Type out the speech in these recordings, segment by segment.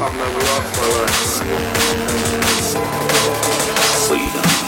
I've never lost my life. Freedom.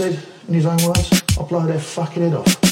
Said, in his own words, I'll blow their fucking head off.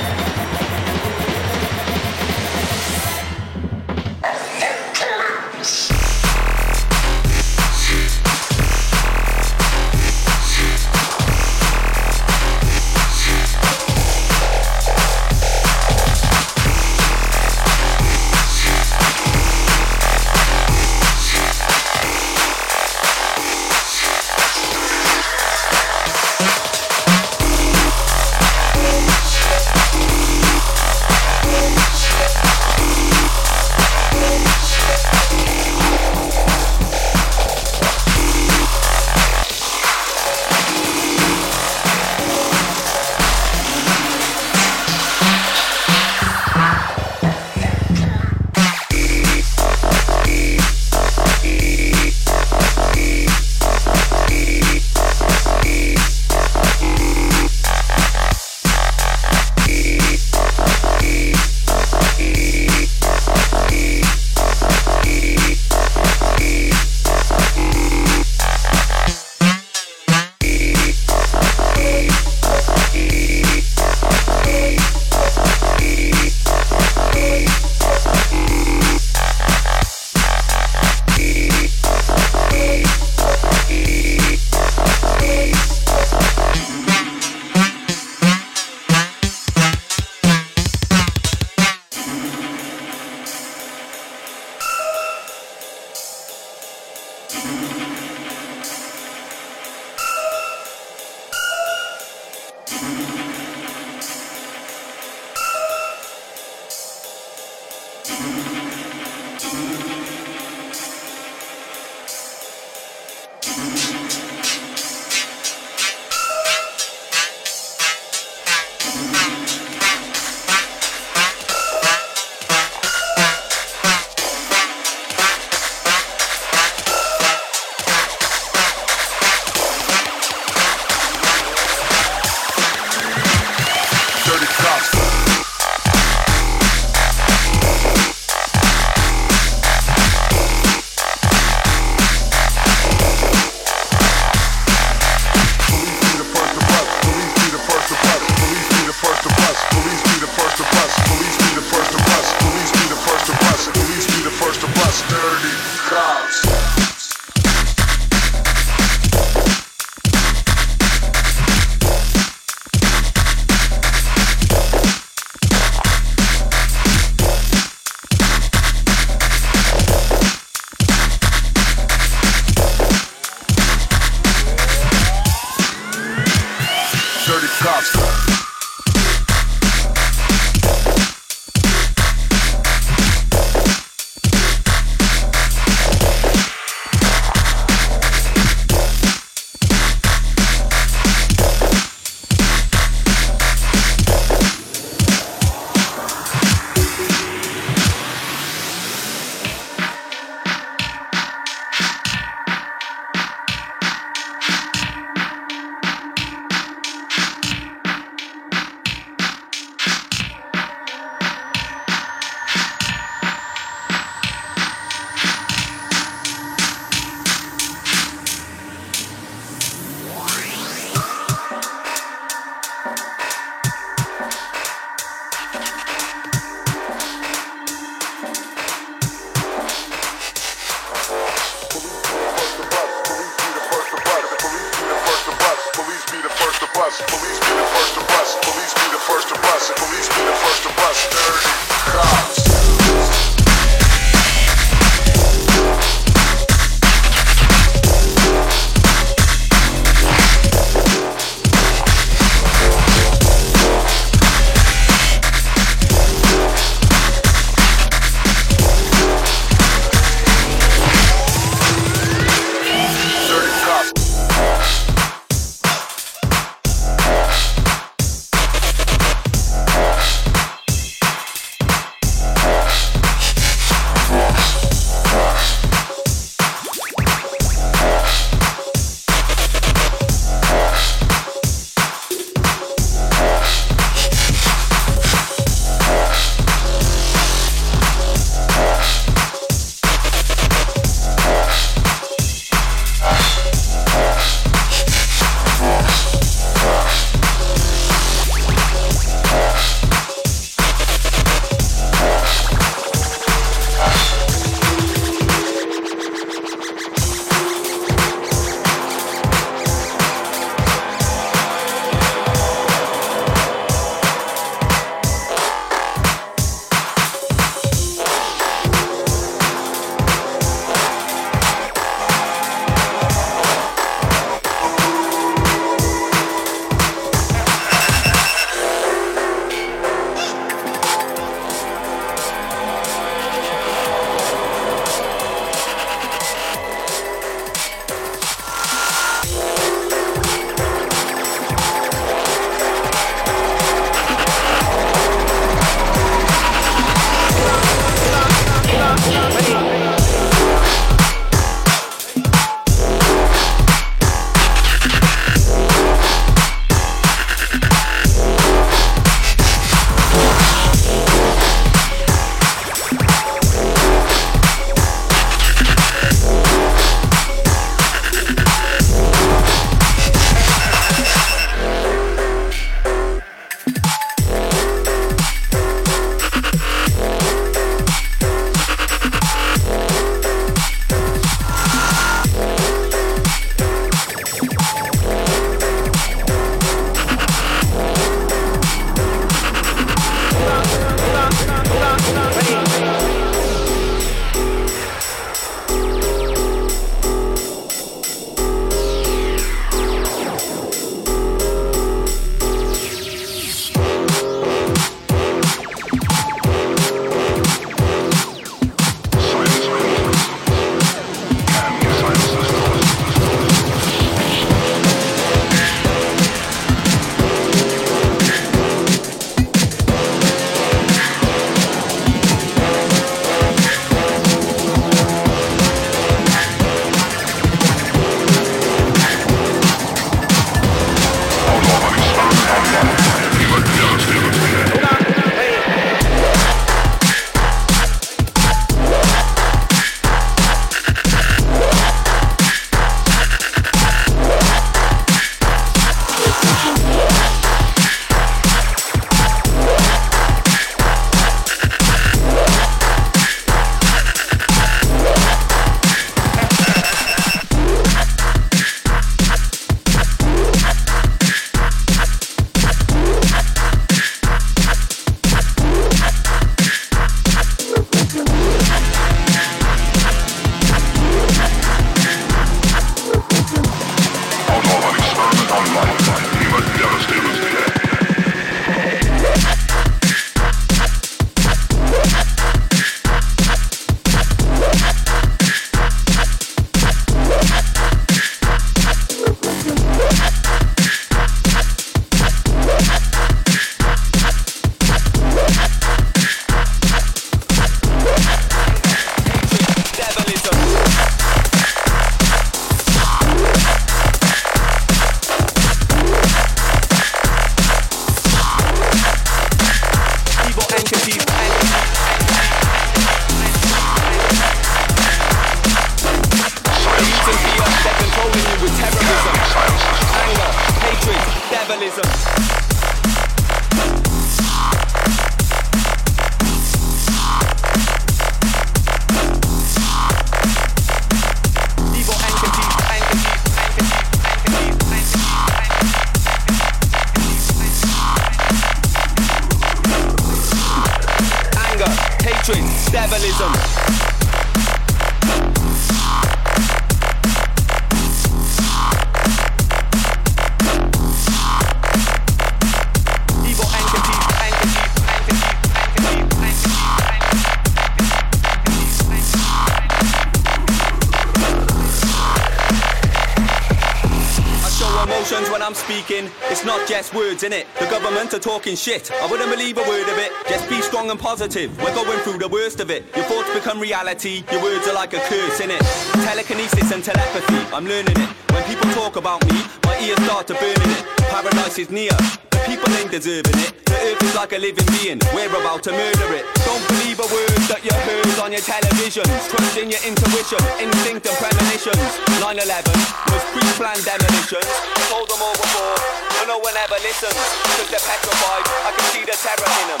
Just words, in it. The government are talking shit. I wouldn't believe a word of it. Just be strong and positive. We're going through the worst of it. Your thoughts become reality. Your words are like a curse, in it. Telekinesis and telepathy. I'm learning it. When people talk about me, my ears start to burn in it. Paradise is near. The people ain't deserving it. The earth is like a living being. We're about to murder it. Don't believe a word that you heard on your television. Trust in your intuition, instinct and premonitions. 9-11 was pre-planned demolitions. I told them all before, but no one ever listens. Cause they're petrified, I can see the terror in them.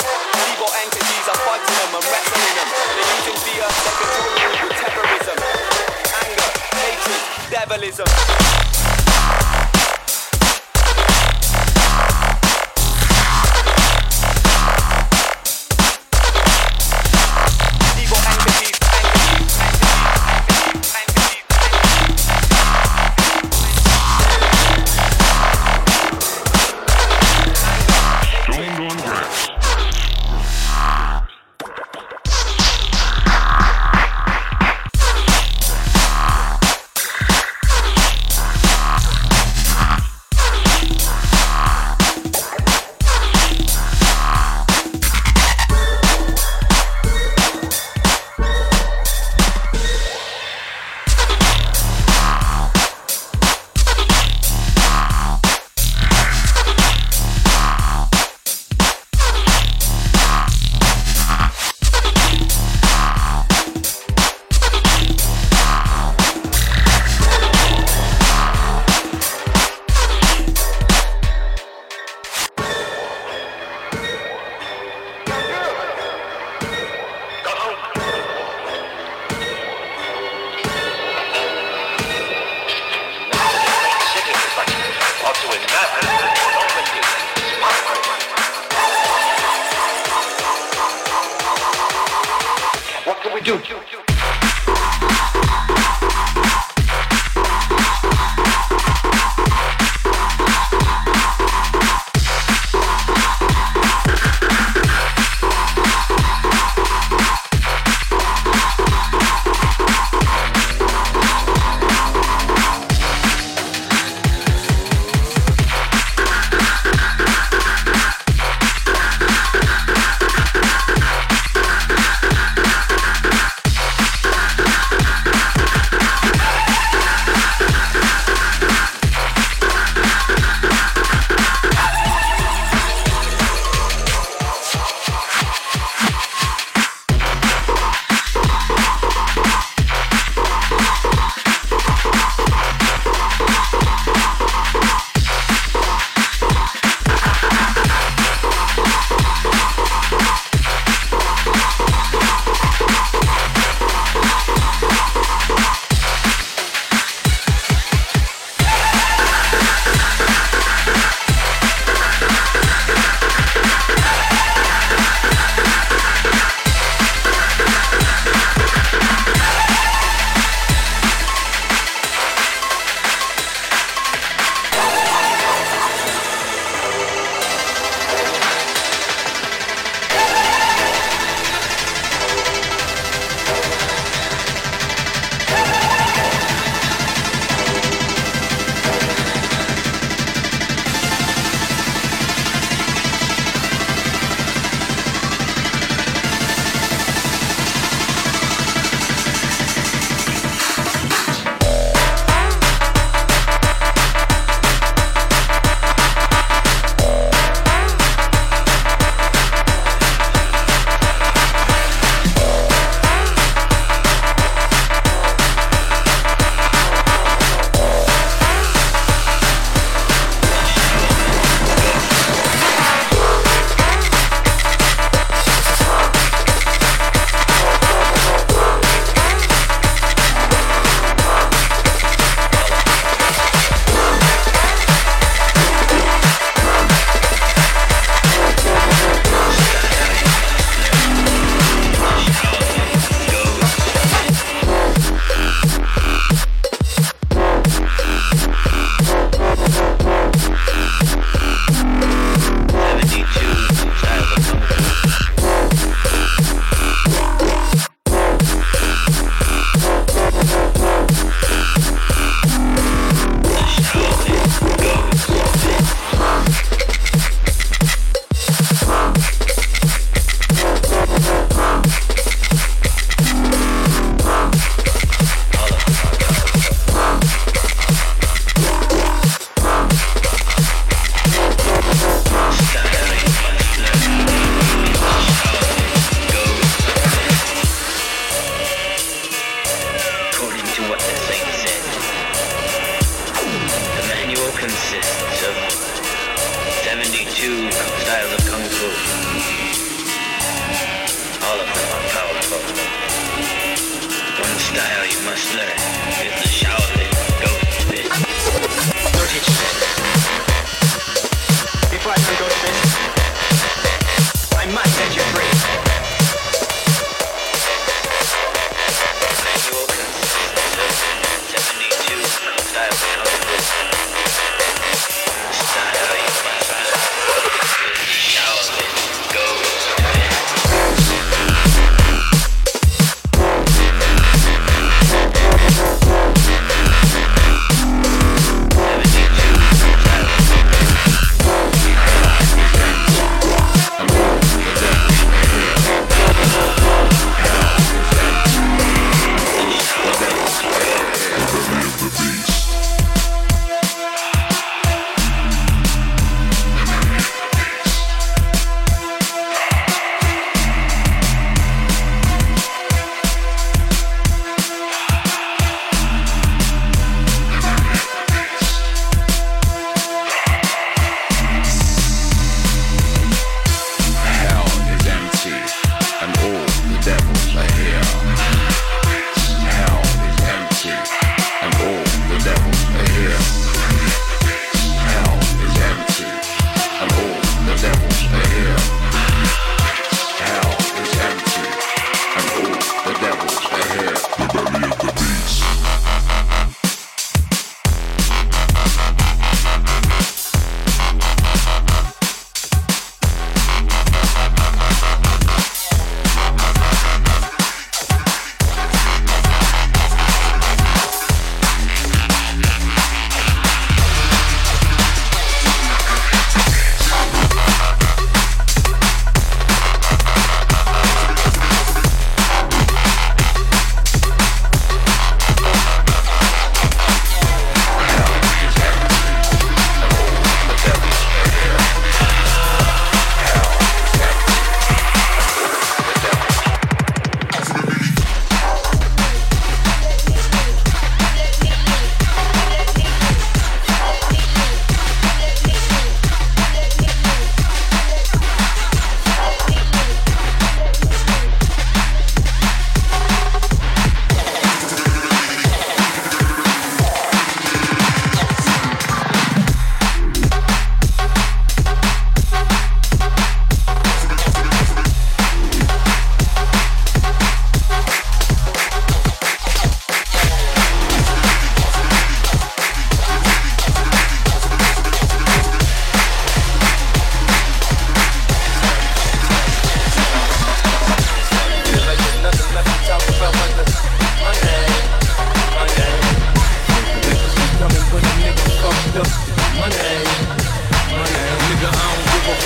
Evil entities are fighting them and wrestling them. They're using fear, they're controlling you with terrorism. Anger, hatred, devilism.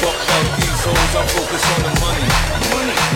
Fuck like these hoes, I focus on the money. Money.